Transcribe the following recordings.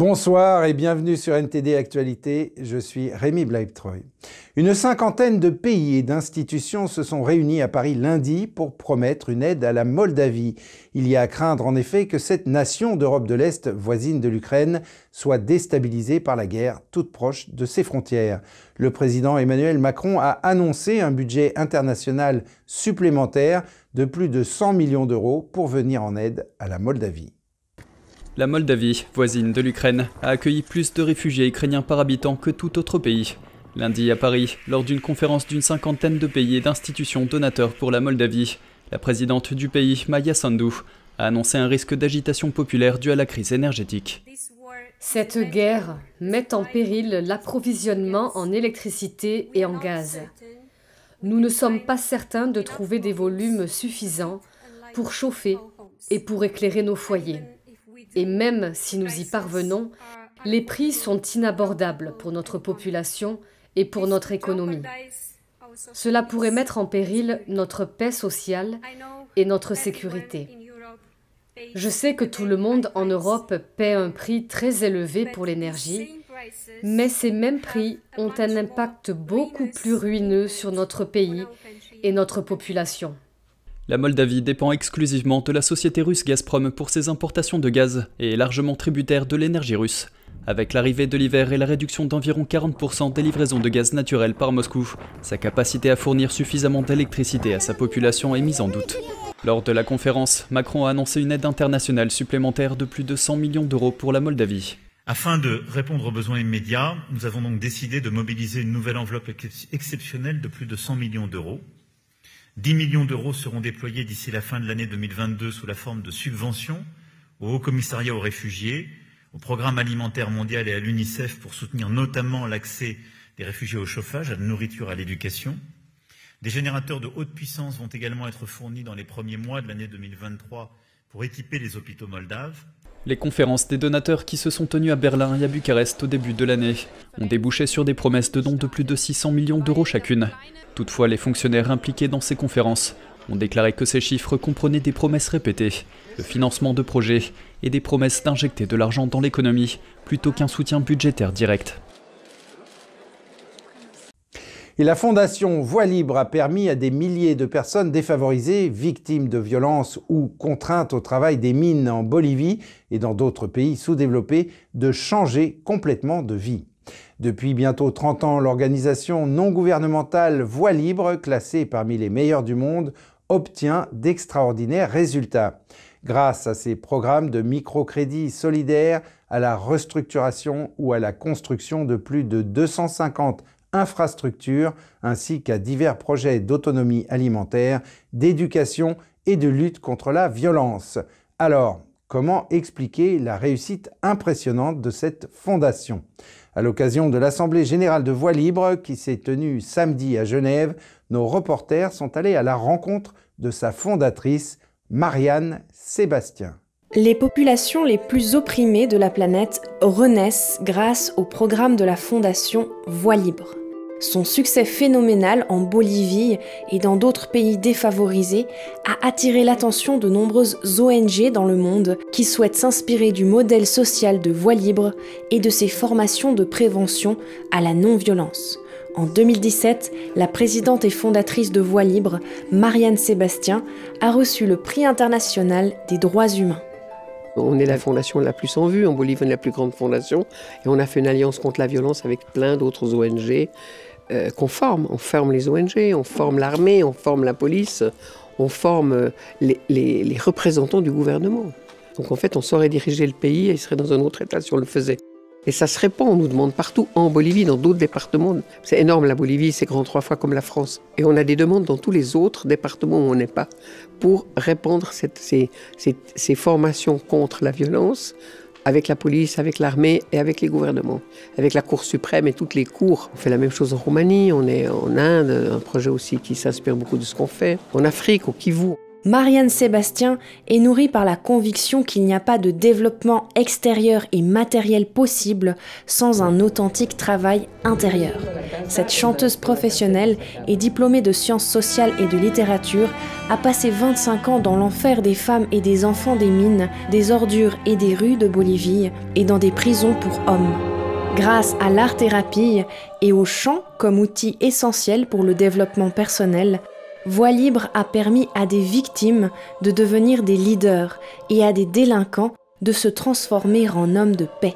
Bonsoir et bienvenue sur NTD Actualité, je suis Rémi Bleibtreuil. Une cinquantaine de pays et d'institutions se sont réunis à Paris lundi pour promettre une aide à la Moldavie. Il y a à craindre en effet que cette nation d'Europe de l'Est, voisine de l'Ukraine, soit déstabilisée par la guerre toute proche de ses frontières. Le président Emmanuel Macron a annoncé un budget international supplémentaire de plus de 100 millions d'euros pour venir en aide à la Moldavie. La Moldavie, voisine de l'Ukraine, a accueilli plus de réfugiés ukrainiens par habitant que tout autre pays. Lundi à Paris, lors d'une conférence d'une cinquantaine de pays et d'institutions donateurs pour la Moldavie, la présidente du pays, Maya Sandu, a annoncé un risque d'agitation populaire dû à la crise énergétique. Cette guerre met en péril l'approvisionnement en électricité et en gaz. Nous ne sommes pas certains de trouver des volumes suffisants pour chauffer et pour éclairer nos foyers. Et même si nous y parvenons, les prix sont inabordables pour notre population et pour notre économie. Cela pourrait mettre en péril notre paix sociale et notre sécurité. Je sais que tout le monde en Europe paie un prix très élevé pour l'énergie, mais ces mêmes prix ont un impact beaucoup plus ruineux sur notre pays et notre population. La Moldavie dépend exclusivement de la société russe Gazprom pour ses importations de gaz et est largement tributaire de l'énergie russe. Avec l'arrivée de l'hiver et la réduction d'environ 40% des livraisons de gaz naturel par Moscou, sa capacité à fournir suffisamment d'électricité à sa population est mise en doute. Lors de la conférence, Macron a annoncé une aide internationale supplémentaire de plus de 100 millions d'euros pour la Moldavie. Afin de répondre aux besoins immédiats, nous avons donc décidé de mobiliser une nouvelle enveloppe exceptionnelle de plus de 100 millions d'euros 10 millions d'euros seront déployés d'ici la fin de l'année 2022 sous la forme de subventions au Haut Commissariat aux réfugiés, au Programme alimentaire mondial et à l'UNICEF pour soutenir notamment l'accès des réfugiés au chauffage, à la nourriture, à l'éducation. Des générateurs de haute puissance vont également être fournis dans les premiers mois de l'année 2023 pour équiper les hôpitaux moldaves. Les conférences des donateurs qui se sont tenues à Berlin et à Bucarest au début de l'année ont débouché sur des promesses de dons de plus de 600 millions d'euros chacune. Toutefois, les fonctionnaires impliqués dans ces conférences ont déclaré que ces chiffres comprenaient des promesses répétées, le financement de projets et des promesses d'injecter de l'argent dans l'économie plutôt qu'un soutien budgétaire direct. Et la fondation Voix Libre a permis à des milliers de personnes défavorisées, victimes de violences ou contraintes au travail des mines en Bolivie et dans d'autres pays sous-développés, de changer complètement de vie. Depuis bientôt 30 ans, l'organisation non gouvernementale Voix Libre, classée parmi les meilleures du monde, obtient d'extraordinaires résultats. Grâce à ses programmes de microcrédit solidaires, à la restructuration ou à la construction de plus de 250 infrastructures ainsi qu'à divers projets d'autonomie alimentaire, d'éducation et de lutte contre la violence. Alors, comment expliquer la réussite impressionnante de cette fondation? À l'occasion de l'Assemblée générale de Voix libre qui s'est tenue samedi à Genève, nos reporters sont allés à la rencontre de sa fondatrice, Marianne Sébastien. Les populations les plus opprimées de la planète renaissent grâce au programme de la Fondation Voix libre. Son succès phénoménal en Bolivie et dans d'autres pays défavorisés a attiré l'attention de nombreuses ONG dans le monde qui souhaitent s'inspirer du modèle social de Voix libre et de ses formations de prévention à la non-violence. En 2017, la présidente et fondatrice de Voix libre, Marianne Sébastien, a reçu le prix international des droits humains. On est la fondation la plus en vue, en Bolivie, on est la plus grande fondation, et on a fait une alliance contre la violence avec plein d'autres ONG euh, qu'on forme. On forme les ONG, on forme l'armée, on forme la police, on forme euh, les, représentants du gouvernement. Donc en fait, on saurait diriger le pays et il serait dans un autre état si on le faisait. Et ça se répand, on nous demande partout, en Bolivie, dans d'autres départements. C'est énorme, la Bolivie, c'est grand trois fois comme la France. Et on a des demandes dans tous les autres départements où on n'est pas pour répandre ces formations contre la violence avec la police, avec l'armée et avec les gouvernements, avec la Cour suprême et toutes les cours. On fait la même chose en Roumanie, on est en Inde, un projet aussi qui s'inspire beaucoup de ce qu'on fait, en Afrique, au Kivu. Marianne Sébastien est nourrie par la conviction qu'il n'y a pas de développement extérieur et matériel possible sans un authentique travail intérieur. Cette chanteuse professionnelle et diplômée de sciences sociales et de littérature a passé 25 ans dans l'enfer des femmes et des enfants des mines, des ordures et des rues de Bolivie et dans des prisons pour hommes. Grâce à l'art-thérapie et au chant comme outil essentiel pour le développement personnel, Voix libre a permis à des victimes de devenir des leaders et à des délinquants de se transformer en hommes de paix.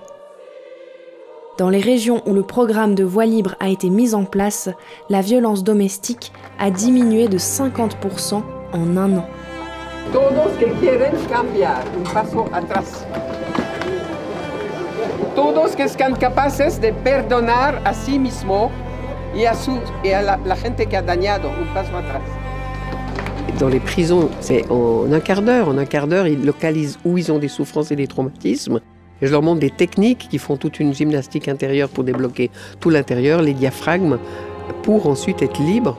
Dans les régions où le programme de voix libre a été mis en place, la violence domestique a diminué de 50% en un an. Un son capaces de y a, y a la, la gente que ha dañado, un paso atrás. Dans les prisons, c'est en un quart d'heure. En un quart d'heure, ils localisent où ils ont des souffrances et des traumatismes. Et je leur montre des techniques qui font toute une gymnastique intérieure pour débloquer tout l'intérieur, les diaphragmes, pour ensuite être libres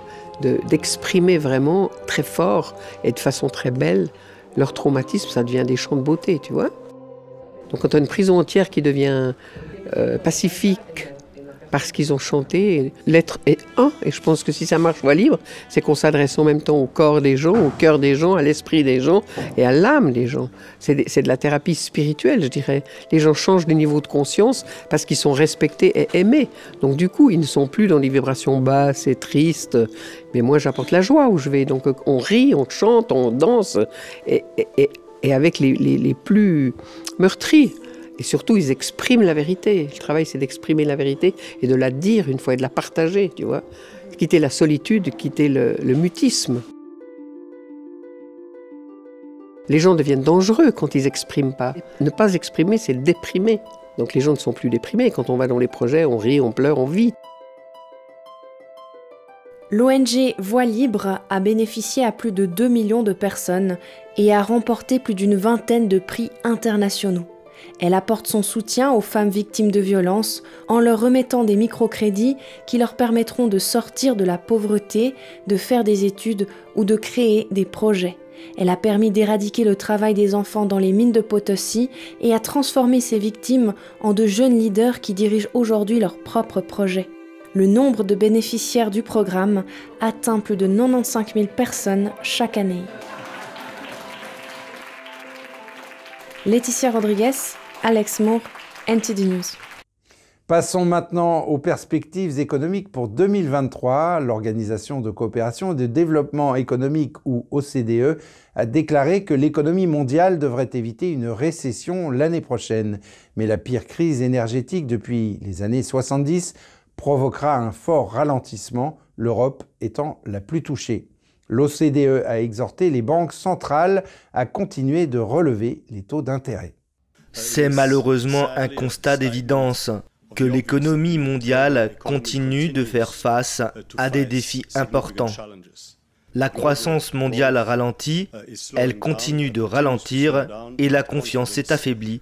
d'exprimer vraiment très fort et de façon très belle leur traumatisme. Ça devient des chants de beauté, tu vois. Donc quand on a une prison entière qui devient euh, pacifique, parce qu'ils ont chanté. L'être est un, et je pense que si ça marche voix libre, c'est qu'on s'adresse en même temps au corps des gens, au cœur des gens, à l'esprit des gens et à l'âme des gens. C'est de, la thérapie spirituelle, je dirais. Les gens changent de niveau de conscience parce qu'ils sont respectés et aimés. Donc du coup, ils ne sont plus dans des vibrations basses et tristes. Mais moi, j'apporte la joie où je vais. Donc on rit, on chante, on danse, et, et, avec les, les, les plus meurtris. Et surtout, ils expriment la vérité. Le travail, c'est d'exprimer la vérité et de la dire une fois et de la partager, tu vois. Quitter la solitude, quitter le, mutisme. Les gens deviennent dangereux quand ils n'expriment pas. Ne pas exprimer, c'est déprimer. Donc les gens ne sont plus déprimés. Quand on va dans les projets, on rit, on pleure, on vit. L'ONG Voix Libre a bénéficié à plus de 2 millions de personnes et a remporté plus d'une vingtaine de prix internationaux. Elle apporte son soutien aux femmes victimes de violences en leur remettant des microcrédits qui leur permettront de sortir de la pauvreté, de faire des études ou de créer des projets. Elle a permis d'éradiquer le travail des enfants dans les mines de Potosi et a transformé ces victimes en de jeunes leaders qui dirigent aujourd'hui leurs propres projets. Le nombre de bénéficiaires du programme atteint plus de 95 000 personnes chaque année. Laetitia Rodriguez, Alex Moore, NTD News. Passons maintenant aux perspectives économiques pour 2023. L'Organisation de coopération et de développement économique ou OCDE a déclaré que l'économie mondiale devrait éviter une récession l'année prochaine. Mais la pire crise énergétique depuis les années 70 provoquera un fort ralentissement, l'Europe étant la plus touchée. L'OCDE a exhorté les banques centrales à continuer de relever les taux d'intérêt. C'est malheureusement un constat d'évidence que l'économie mondiale continue de faire face à des défis importants. La croissance mondiale ralentit, elle continue de ralentir et la confiance s'est affaiblie.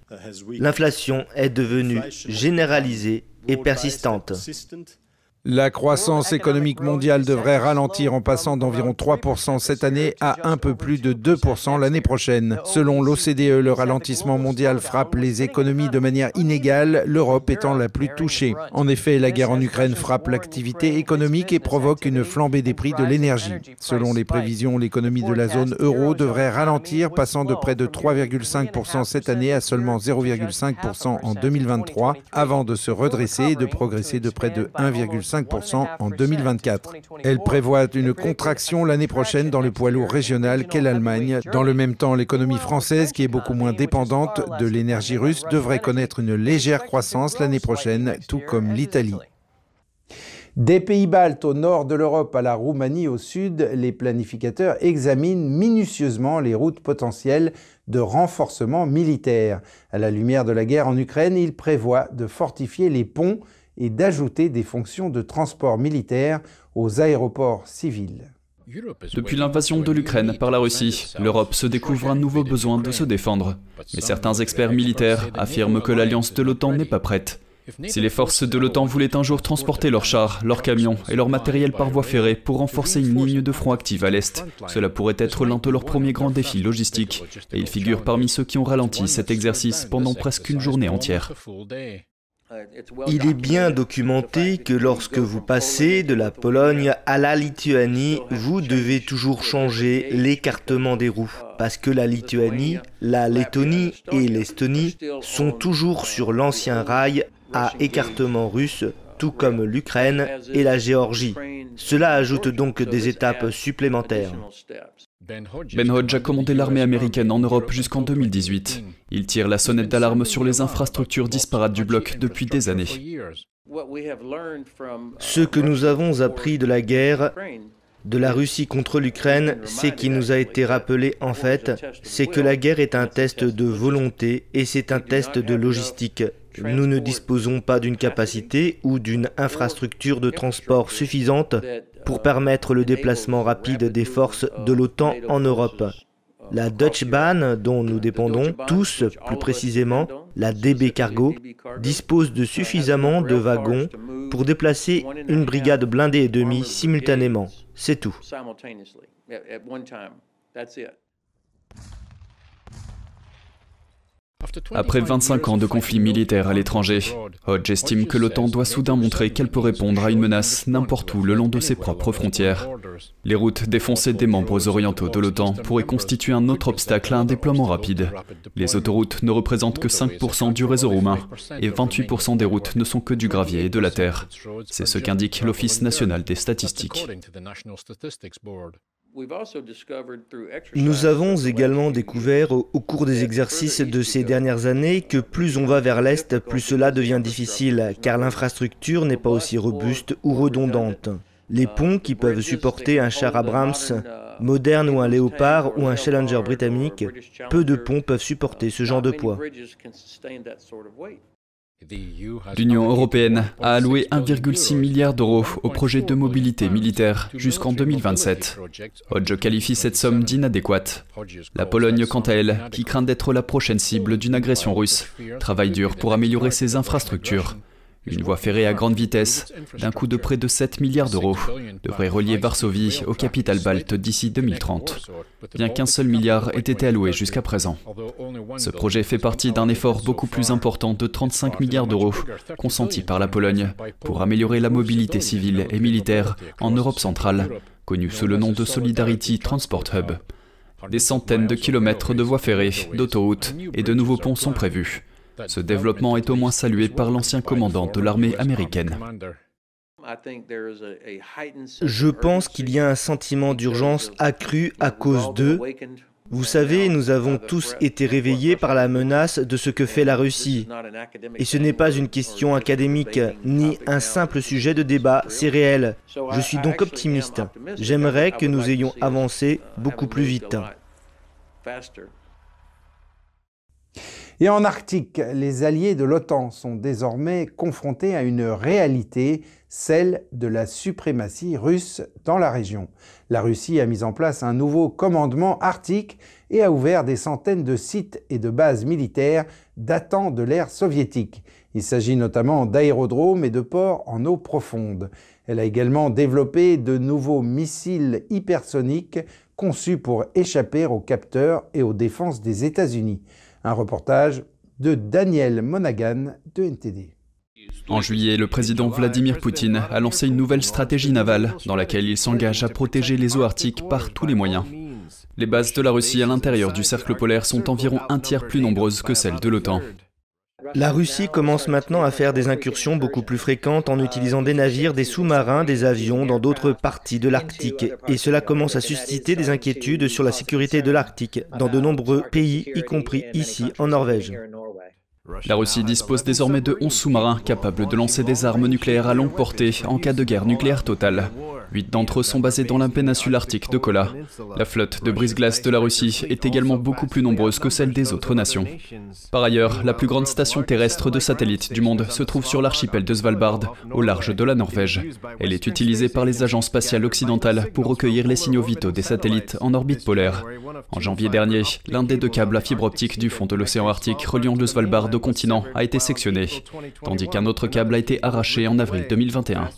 L'inflation est devenue généralisée et persistante. La croissance économique mondiale devrait ralentir en passant d'environ 3% cette année à un peu plus de 2% l'année prochaine. Selon l'OCDE, le ralentissement mondial frappe les économies de manière inégale, l'Europe étant la plus touchée. En effet, la guerre en Ukraine frappe l'activité économique et provoque une flambée des prix de l'énergie. Selon les prévisions, l'économie de la zone euro devrait ralentir, passant de près de 3,5% cette année à seulement 0,5% en 2023, avant de se redresser et de progresser de près de 1,5% en 2024. Elle prévoit une contraction l'année prochaine dans le poids lourd régional qu'est l'Allemagne. Dans le même temps, l'économie française, qui est beaucoup moins dépendante de l'énergie russe, devrait connaître une légère croissance l'année prochaine, tout comme l'Italie. Des pays baltes au nord de l'Europe à la Roumanie au sud, les planificateurs examinent minutieusement les routes potentielles de renforcement militaire. À la lumière de la guerre en Ukraine, ils prévoient de fortifier les ponts et d'ajouter des fonctions de transport militaire aux aéroports civils. Depuis l'invasion de l'Ukraine par la Russie, l'Europe se découvre un nouveau besoin de se défendre. Mais certains experts militaires affirment que l'alliance de l'OTAN n'est pas prête. Si les forces de l'OTAN voulaient un jour transporter leurs chars, leurs camions et leur matériel par voie ferrée pour renforcer une ligne de front active à l'Est, cela pourrait être l'un de leurs premiers grands défis logistiques, et ils figurent parmi ceux qui ont ralenti cet exercice pendant presque une journée entière. Il est bien documenté que lorsque vous passez de la Pologne à la Lituanie, vous devez toujours changer l'écartement des roues. Parce que la Lituanie, la Lettonie et l'Estonie sont toujours sur l'ancien rail à écartement russe, tout comme l'Ukraine et la Géorgie. Cela ajoute donc des étapes supplémentaires. Ben Hodge a commandé l'armée américaine en Europe jusqu'en 2018. Il tire la sonnette d'alarme sur les infrastructures disparates du bloc depuis des années. Ce que nous avons appris de la guerre de la Russie contre l'Ukraine, c'est qui nous a été rappelé en fait, c'est que la guerre est un test de volonté et c'est un test de logistique. Nous ne disposons pas d'une capacité ou d'une infrastructure de transport suffisante pour permettre le déplacement rapide des forces de l'OTAN en Europe. La Deutsche Bahn, dont nous dépendons tous, plus précisément la DB Cargo, dispose de suffisamment de wagons pour déplacer une brigade blindée et demie simultanément. C'est tout. Après 25 ans de conflits militaires à l'étranger, Hodge estime que l'OTAN doit soudain montrer qu'elle peut répondre à une menace n'importe où le long de ses propres frontières. Les routes défoncées des membres orientaux de l'OTAN pourraient constituer un autre obstacle à un déploiement rapide. Les autoroutes ne représentent que 5% du réseau roumain et 28% des routes ne sont que du gravier et de la terre. C'est ce qu'indique l'Office national des statistiques. Nous avons également découvert au cours des exercices de ces dernières années que plus on va vers l'Est, plus cela devient difficile, car l'infrastructure n'est pas aussi robuste ou redondante. Les ponts qui peuvent supporter un char Abrams moderne ou un Léopard ou un Challenger britannique, peu de ponts peuvent supporter ce genre de poids. L'Union européenne a alloué 1,6 milliard d'euros au projet de mobilité militaire jusqu'en 2027. Hodge qualifie cette somme d'inadéquate. La Pologne, quant à elle, qui craint d'être la prochaine cible d'une agression russe, travaille dur pour améliorer ses infrastructures. Une voie ferrée à grande vitesse, d'un coût de près de 7 milliards d'euros, devrait relier Varsovie au capital balte d'ici 2030, bien qu'un seul milliard ait été alloué jusqu'à présent. Ce projet fait partie d'un effort beaucoup plus important de 35 milliards d'euros consenti par la Pologne pour améliorer la mobilité civile et militaire en Europe centrale, connue sous le nom de Solidarity Transport Hub. Des centaines de kilomètres de voies ferrées, d'autoroutes et de nouveaux ponts sont prévus. Ce développement est au moins salué par l'ancien commandant de l'armée américaine. Je pense qu'il y a un sentiment d'urgence accru à cause de... Vous savez, nous avons tous été réveillés par la menace de ce que fait la Russie. Et ce n'est pas une question académique, ni un simple sujet de débat, c'est réel. Je suis donc optimiste. J'aimerais que nous ayons avancé beaucoup plus vite. Et en Arctique, les alliés de l'OTAN sont désormais confrontés à une réalité, celle de la suprématie russe dans la région. La Russie a mis en place un nouveau commandement arctique et a ouvert des centaines de sites et de bases militaires datant de l'ère soviétique. Il s'agit notamment d'aérodromes et de ports en eau profonde. Elle a également développé de nouveaux missiles hypersoniques conçus pour échapper aux capteurs et aux défenses des États-Unis. Un reportage de Daniel Monaghan de NTD. En juillet, le président Vladimir Poutine a lancé une nouvelle stratégie navale dans laquelle il s'engage à protéger les eaux arctiques par tous les moyens. Les bases de la Russie à l'intérieur du cercle polaire sont environ un tiers plus nombreuses que celles de l'OTAN. La Russie commence maintenant à faire des incursions beaucoup plus fréquentes en utilisant des navires, des sous-marins, des avions dans d'autres parties de l'Arctique. Et cela commence à susciter des inquiétudes sur la sécurité de l'Arctique dans de nombreux pays, y compris ici en Norvège. La Russie dispose désormais de 11 sous-marins capables de lancer des armes nucléaires à longue portée en cas de guerre nucléaire totale. Huit d'entre eux sont basés dans la péninsule arctique de Kola. La flotte de brise-glace de la Russie est également beaucoup plus nombreuse que celle des autres nations. Par ailleurs, la plus grande station terrestre de satellites du monde se trouve sur l'archipel de Svalbard, au large de la Norvège. Elle est utilisée par les agences spatiales occidentales pour recueillir les signaux vitaux des satellites en orbite polaire. En janvier dernier, l'un des deux câbles à fibre optique du fond de l'océan Arctique reliant le Svalbard au continent a été sectionné, tandis qu'un autre câble a été arraché en avril 2021.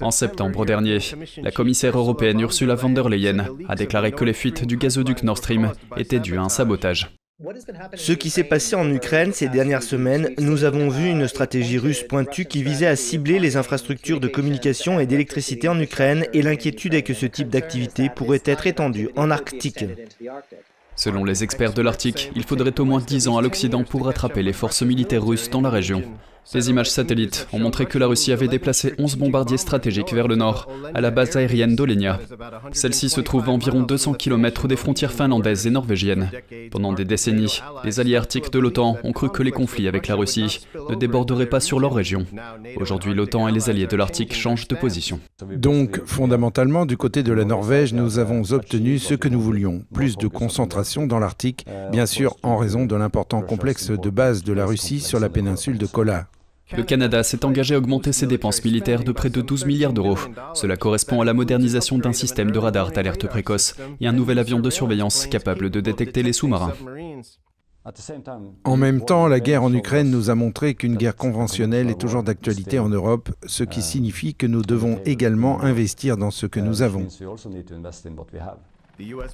En septembre dernier, la commissaire européenne Ursula von der Leyen a déclaré que les fuites du gazoduc Nord Stream étaient dues à un sabotage. Ce qui s'est passé en Ukraine ces dernières semaines, nous avons vu une stratégie russe pointue qui visait à cibler les infrastructures de communication et d'électricité en Ukraine et l'inquiétude est que ce type d'activité pourrait être étendu en Arctique. Selon les experts de l'Arctique, il faudrait au moins 10 ans à l'Occident pour rattraper les forces militaires russes dans la région. Les images satellites ont montré que la Russie avait déplacé 11 bombardiers stratégiques vers le nord, à la base aérienne d'Olenia. Celle-ci se trouve à environ 200 km des frontières finlandaises et norvégiennes. Pendant des décennies, les alliés arctiques de l'OTAN ont cru que les conflits avec la Russie ne déborderaient pas sur leur région. Aujourd'hui, l'OTAN et les alliés de l'Arctique changent de position. Donc, fondamentalement, du côté de la Norvège, nous avons obtenu ce que nous voulions, plus de concentration dans l'Arctique, bien sûr en raison de l'important complexe de base de la Russie sur la péninsule de Kola. Le Canada s'est engagé à augmenter ses dépenses militaires de près de 12 milliards d'euros. Cela correspond à la modernisation d'un système de radar d'alerte précoce et un nouvel avion de surveillance capable de détecter les sous-marins. En même temps, la guerre en Ukraine nous a montré qu'une guerre conventionnelle est toujours d'actualité en Europe, ce qui signifie que nous devons également investir dans ce que nous avons.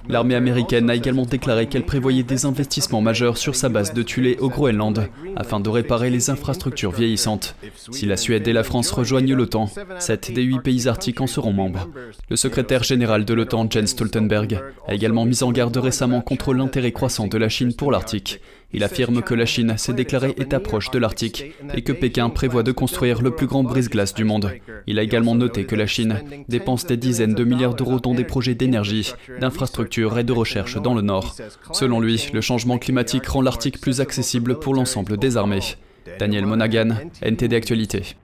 L'armée américaine a également déclaré qu'elle prévoyait des investissements majeurs sur sa base de Tulé au Groenland, afin de réparer les infrastructures vieillissantes. Si la Suède et la France rejoignent l'OTAN, sept des huit pays arctiques en seront membres. Le secrétaire général de l'OTAN, Jens Stoltenberg, a également mis en garde récemment contre l'intérêt croissant de la Chine pour l'Arctique. Il affirme que la Chine s'est déclarée état proche de l'Arctique et que Pékin prévoit de construire le plus grand brise-glace du monde. Il a également noté que la Chine dépense des dizaines de milliards d'euros dans des projets d'énergie, d'infrastructures et de recherche dans le Nord. Selon lui, le changement climatique rend l'Arctique plus accessible pour l'ensemble des armées. Daniel Monaghan, NTD Actualité.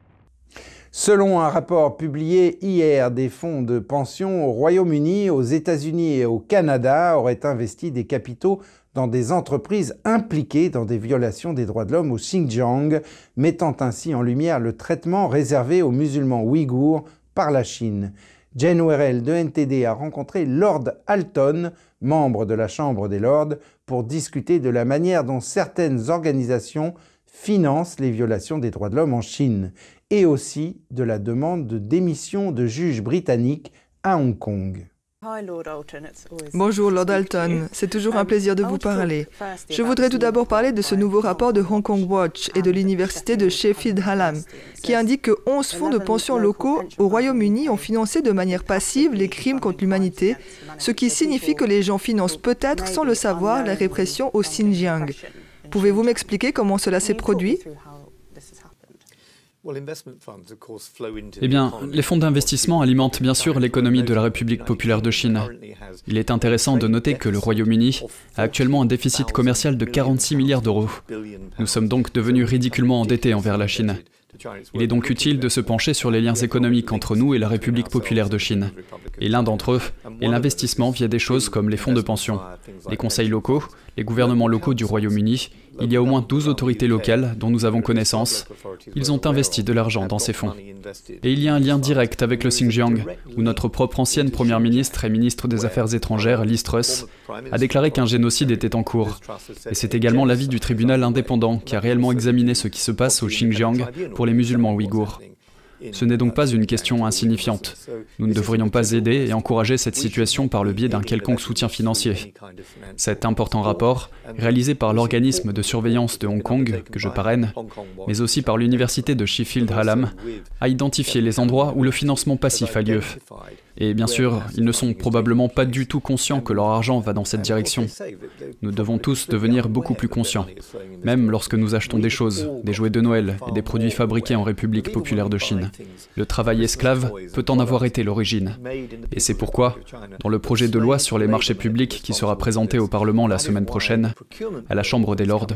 Selon un rapport publié hier, des fonds de pension au Royaume-Uni, aux États-Unis et au Canada auraient investi des capitaux dans des entreprises impliquées dans des violations des droits de l'homme au Xinjiang, mettant ainsi en lumière le traitement réservé aux musulmans ouïghours par la Chine. Jane Werrell de NTD a rencontré Lord Alton, membre de la Chambre des Lords, pour discuter de la manière dont certaines organisations financent les violations des droits de l'homme en Chine, et aussi de la demande de démission de juges britanniques à Hong Kong. Bonjour Lord Alton, c'est toujours un um, plaisir de vous parler. Je voudrais tout d'abord parler de ce nouveau rapport de Hong Kong Watch et de l'université de Sheffield Hallam, qui indique que 11 fonds de pension locaux au Royaume-Uni ont financé de manière passive les crimes contre l'humanité, ce qui signifie que les gens financent peut-être sans le savoir la répression au Xinjiang. Pouvez-vous m'expliquer comment cela s'est produit? Eh bien, les fonds d'investissement alimentent bien sûr l'économie de la République populaire de Chine. Il est intéressant de noter que le Royaume-Uni a actuellement un déficit commercial de 46 milliards d'euros. Nous sommes donc devenus ridiculement endettés envers la Chine. Il est donc utile de se pencher sur les liens économiques entre nous et la République populaire de Chine. Et l'un d'entre eux est l'investissement via des choses comme les fonds de pension, les conseils locaux, les gouvernements locaux du Royaume-Uni il y a au moins 12 autorités locales dont nous avons connaissance. Ils ont investi de l'argent dans ces fonds. Et il y a un lien direct avec le Xinjiang, où notre propre ancienne première ministre et ministre des Affaires étrangères, Liz a déclaré qu'un génocide était en cours. Et c'est également l'avis du tribunal indépendant qui a réellement examiné ce qui se passe au Xinjiang pour les musulmans ouïghours. Ce n'est donc pas une question insignifiante. Nous ne devrions pas aider et encourager cette situation par le biais d'un quelconque soutien financier. Cet important rapport, réalisé par l'organisme de surveillance de Hong Kong, que je parraine, mais aussi par l'université de Sheffield Hallam, a identifié les endroits où le financement passif a lieu. Et bien sûr, ils ne sont probablement pas du tout conscients que leur argent va dans cette direction. Nous devons tous devenir beaucoup plus conscients, même lorsque nous achetons des choses, des jouets de Noël et des produits fabriqués en République populaire de Chine. Le travail esclave peut en avoir été l'origine. Et c'est pourquoi, dans le projet de loi sur les marchés publics qui sera présenté au Parlement la semaine prochaine, à la Chambre des Lords,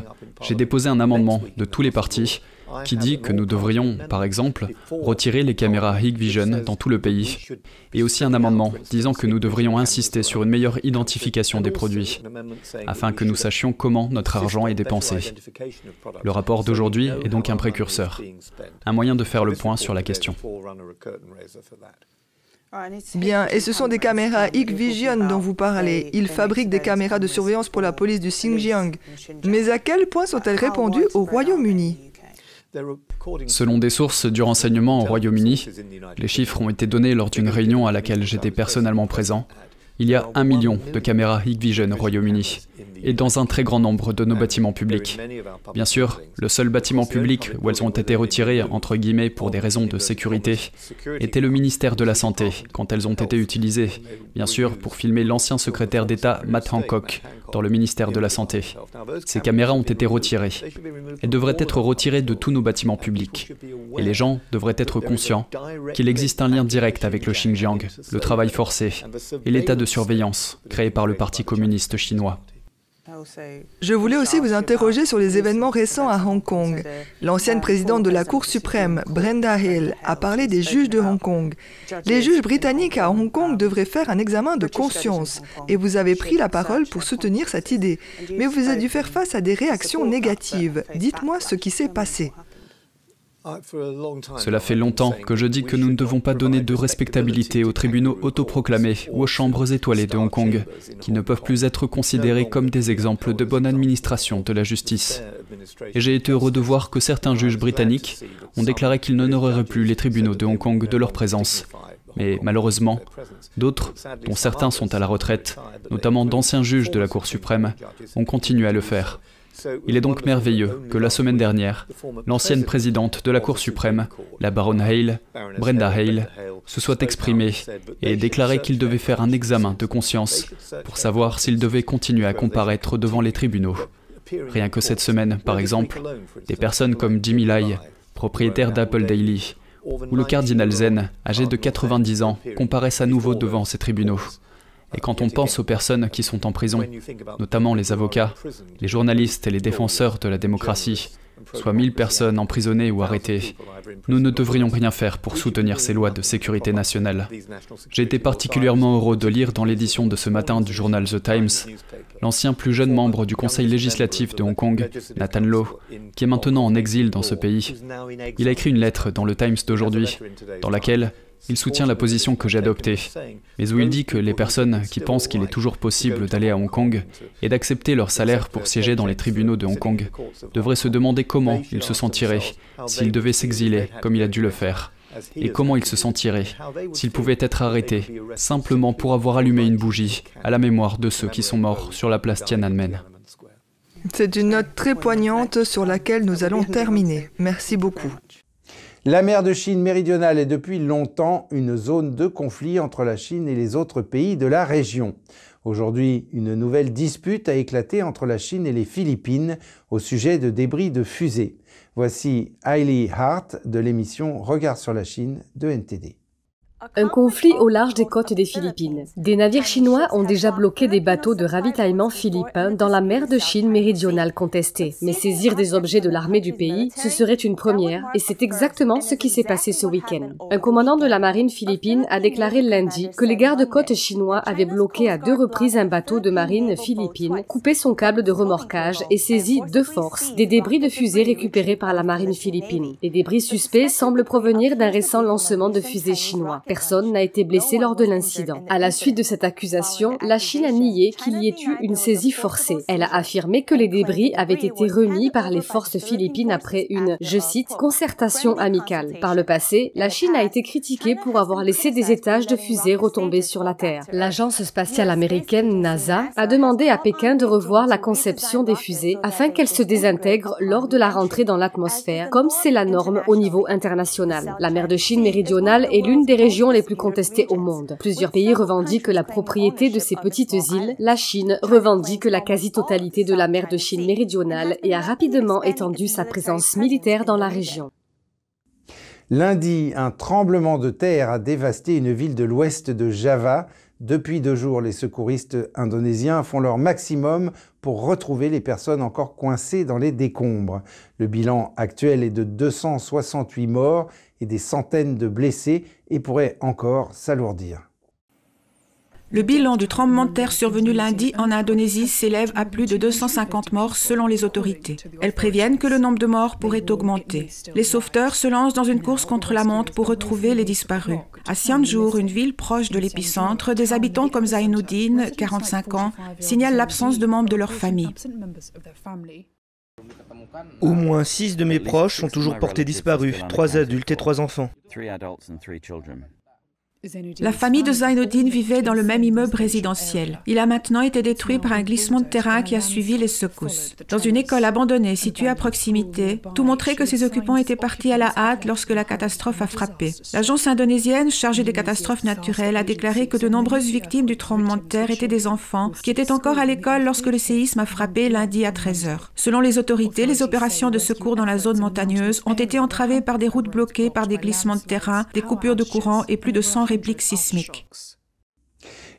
j'ai déposé un amendement de tous les partis qui dit que nous devrions, par exemple, retirer les caméras Hikvision dans tout le pays, et aussi un amendement disant que nous devrions insister sur une meilleure identification des produits, afin que nous sachions comment notre argent est dépensé. Le rapport d'aujourd'hui est donc un précurseur, un moyen de faire le point sur la question. Bien, et ce sont des caméras Hikvision dont vous parlez. Ils fabriquent des caméras de surveillance pour la police du Xinjiang. Mais à quel point sont-elles répandues au Royaume-Uni? Selon des sources du renseignement au Royaume-Uni, les chiffres ont été donnés lors d'une réunion à laquelle j'étais personnellement présent. Il y a un million de caméras Hikvision au Royaume-Uni et dans un très grand nombre de nos bâtiments publics. Bien sûr, le seul bâtiment public où elles ont été retirées, entre guillemets, pour des raisons de sécurité, était le ministère de la Santé, quand elles ont été utilisées, bien sûr, pour filmer l'ancien secrétaire d'État Matt Hancock dans le ministère de la Santé. Ces caméras ont été retirées. Elles devraient être retirées de tous nos bâtiments publics. Et les gens devraient être conscients qu'il existe un lien direct avec le Xinjiang, le travail forcé et l'état de surveillance créé par le Parti communiste chinois. Je voulais aussi vous interroger sur les événements récents à Hong Kong. L'ancienne présidente de la Cour suprême, Brenda Hill, a parlé des juges de Hong Kong. Les juges britanniques à Hong Kong devraient faire un examen de conscience et vous avez pris la parole pour soutenir cette idée. Mais vous avez dû faire face à des réactions négatives. Dites-moi ce qui s'est passé. Cela fait longtemps que je dis que nous ne devons pas donner de respectabilité aux tribunaux autoproclamés ou aux chambres étoilées de Hong Kong, qui ne peuvent plus être considérés comme des exemples de bonne administration de la justice. Et j'ai été heureux de voir que certains juges britanniques ont déclaré qu'ils n'honoreraient plus les tribunaux de Hong Kong de leur présence. Mais malheureusement, d'autres, dont certains sont à la retraite, notamment d'anciens juges de la Cour suprême, ont continué à le faire. Il est donc merveilleux que la semaine dernière, l'ancienne présidente de la Cour suprême, la baronne Hale, Brenda Hale, se soit exprimée et déclaré qu'il devait faire un examen de conscience pour savoir s'il devait continuer à comparaître devant les tribunaux. Rien que cette semaine, par exemple, des personnes comme Jimmy Lai, propriétaire d'Apple Daily, ou le cardinal Zen, âgé de 90 ans, comparaissent à nouveau devant ces tribunaux. Et quand on pense aux personnes qui sont en prison, notamment les avocats, les journalistes et les défenseurs de la démocratie, soit 1000 personnes emprisonnées ou arrêtées, nous ne devrions rien faire pour soutenir ces lois de sécurité nationale. J'ai été particulièrement heureux de lire dans l'édition de ce matin du journal The Times l'ancien plus jeune membre du Conseil législatif de Hong Kong, Nathan Law, qui est maintenant en exil dans ce pays. Il a écrit une lettre dans le Times d'aujourd'hui, dans laquelle il soutient la position que j'ai adoptée, mais où il dit que les personnes qui pensent qu'il est toujours possible d'aller à Hong Kong et d'accepter leur salaire pour siéger dans les tribunaux de Hong Kong devraient se demander comment il se sentirait s'il devait s'exiler comme il a dû le faire, et comment il se sentirait s'il pouvait être arrêté simplement pour avoir allumé une bougie à la mémoire de ceux qui sont morts sur la place Tiananmen. C'est une note très poignante sur laquelle nous allons terminer. Merci beaucoup. La mer de Chine méridionale est depuis longtemps une zone de conflit entre la Chine et les autres pays de la région. Aujourd'hui, une nouvelle dispute a éclaté entre la Chine et les Philippines au sujet de débris de fusées. Voici Hailey Hart de l'émission Regard sur la Chine de NTD. Un conflit au large des côtes des Philippines. Des navires chinois ont déjà bloqué des bateaux de ravitaillement philippins dans la mer de Chine méridionale contestée. Mais saisir des objets de l'armée du pays, ce serait une première, et c'est exactement ce qui s'est passé ce week-end. Un commandant de la marine philippine a déclaré lundi que les gardes-côtes chinois avaient bloqué à deux reprises un bateau de marine philippine, coupé son câble de remorquage et saisi de force des débris de fusées récupérés par la marine philippine. Les débris suspects semblent provenir d'un récent lancement de fusées chinois. Personne n'a été blessé lors de l'incident. À la suite de cette accusation, la Chine a nié qu'il y ait eu une saisie forcée. Elle a affirmé que les débris avaient été remis par les forces philippines après une, je cite, concertation amicale. Par le passé, la Chine a été critiquée pour avoir laissé des étages de fusées retomber sur la Terre. L'agence spatiale américaine NASA a demandé à Pékin de revoir la conception des fusées afin qu'elles se désintègrent lors de la rentrée dans l'atmosphère, comme c'est la norme au niveau international. La mer de Chine méridionale est l'une des régions les plus contestées au monde. Plusieurs pays revendiquent la propriété de ces petites îles. La Chine revendique la quasi-totalité de la mer de Chine méridionale et a rapidement étendu sa présence militaire dans la région. Lundi, un tremblement de terre a dévasté une ville de l'ouest de Java, Depuis deux jours, les secouristes indonésiens font leur maximum pour retrouver les personnes encore coincées dans les décombres. Le bilan actuel est de 268 morts et des centaines de blessés et pourrait encore s'alourdir. Le bilan du tremblement de terre survenu lundi en Indonésie s'élève à plus de 250 morts selon les autorités. Elles préviennent que le nombre de morts pourrait augmenter. Les sauveteurs se lancent dans une course contre la montre pour retrouver les disparus. À Cianjur, une ville proche de l'épicentre, des habitants comme Zainuddin, 45 ans, signalent l'absence de membres de leur famille. Au moins six de mes proches sont toujours portés disparus, trois adultes et trois enfants. La famille de Zainuddin vivait dans le même immeuble résidentiel. Il a maintenant été détruit par un glissement de terrain qui a suivi les secousses. Dans une école abandonnée située à proximité, tout montrait que ses occupants étaient partis à la hâte lorsque la catastrophe a frappé. L'agence indonésienne chargée des catastrophes naturelles a déclaré que de nombreuses victimes du tremblement de terre étaient des enfants qui étaient encore à l'école lorsque le séisme a frappé lundi à 13h. Selon les autorités, les opérations de secours dans la zone montagneuse ont été entravées par des routes bloquées par des glissements de terrain, des coupures de courant et plus de 100 répliques sismiques.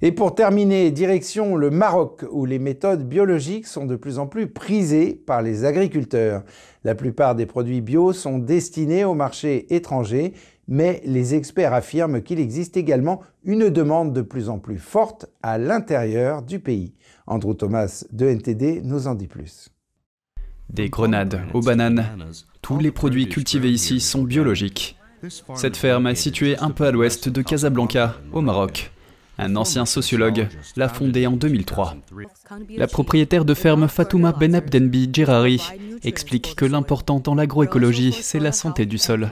Et pour terminer, direction le Maroc, où les méthodes biologiques sont de plus en plus prisées par les agriculteurs. La plupart des produits bio sont destinés au marché étranger, mais les experts affirment qu'il existe également une demande de plus en plus forte à l'intérieur du pays. Andrew Thomas de NTD nous en dit plus. Des grenades aux bananes, tous les produits cultivés ici sont biologiques. Cette ferme est située un peu à l'ouest de Casablanca, au Maroc. Un ancien sociologue l'a fondée en 2003. La propriétaire de ferme Fatouma Benabdenbi Djerari explique que l'important dans l'agroécologie, c'est la santé du sol.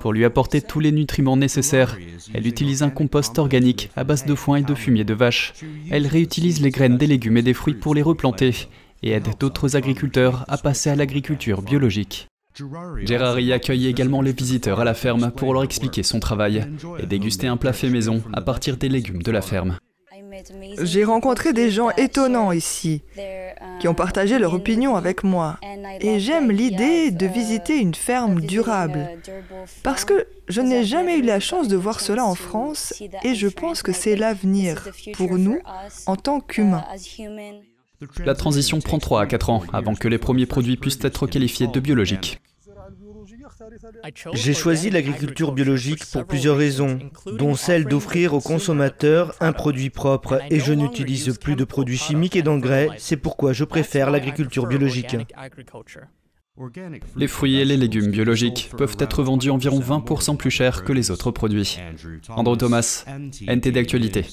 Pour lui apporter tous les nutriments nécessaires, elle utilise un compost organique à base de foin et de fumier de vache. Elle réutilise les graines des légumes et des fruits pour les replanter et aide d'autres agriculteurs à passer à l'agriculture biologique. Gerari accueille également les visiteurs à la ferme pour leur expliquer son travail et déguster un plat fait maison à partir des légumes de la ferme. J'ai rencontré des gens étonnants ici qui ont partagé leur opinion avec moi. Et j'aime l'idée de visiter une ferme durable parce que je n'ai jamais eu la chance de voir cela en France et je pense que c'est l'avenir pour nous en tant qu'humains. La transition prend 3 à 4 ans avant que les premiers produits puissent être qualifiés de biologiques. J'ai choisi l'agriculture biologique pour plusieurs raisons, dont celle d'offrir aux consommateurs un produit propre et je n'utilise plus de produits chimiques et d'engrais, c'est pourquoi je préfère l'agriculture biologique. Les fruits et les légumes biologiques peuvent être vendus environ 20% plus cher que les autres produits. Andrew Thomas, NT d'actualité.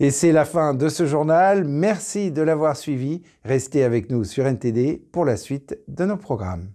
Et c'est la fin de ce journal. Merci de l'avoir suivi. Restez avec nous sur NTD pour la suite de nos programmes.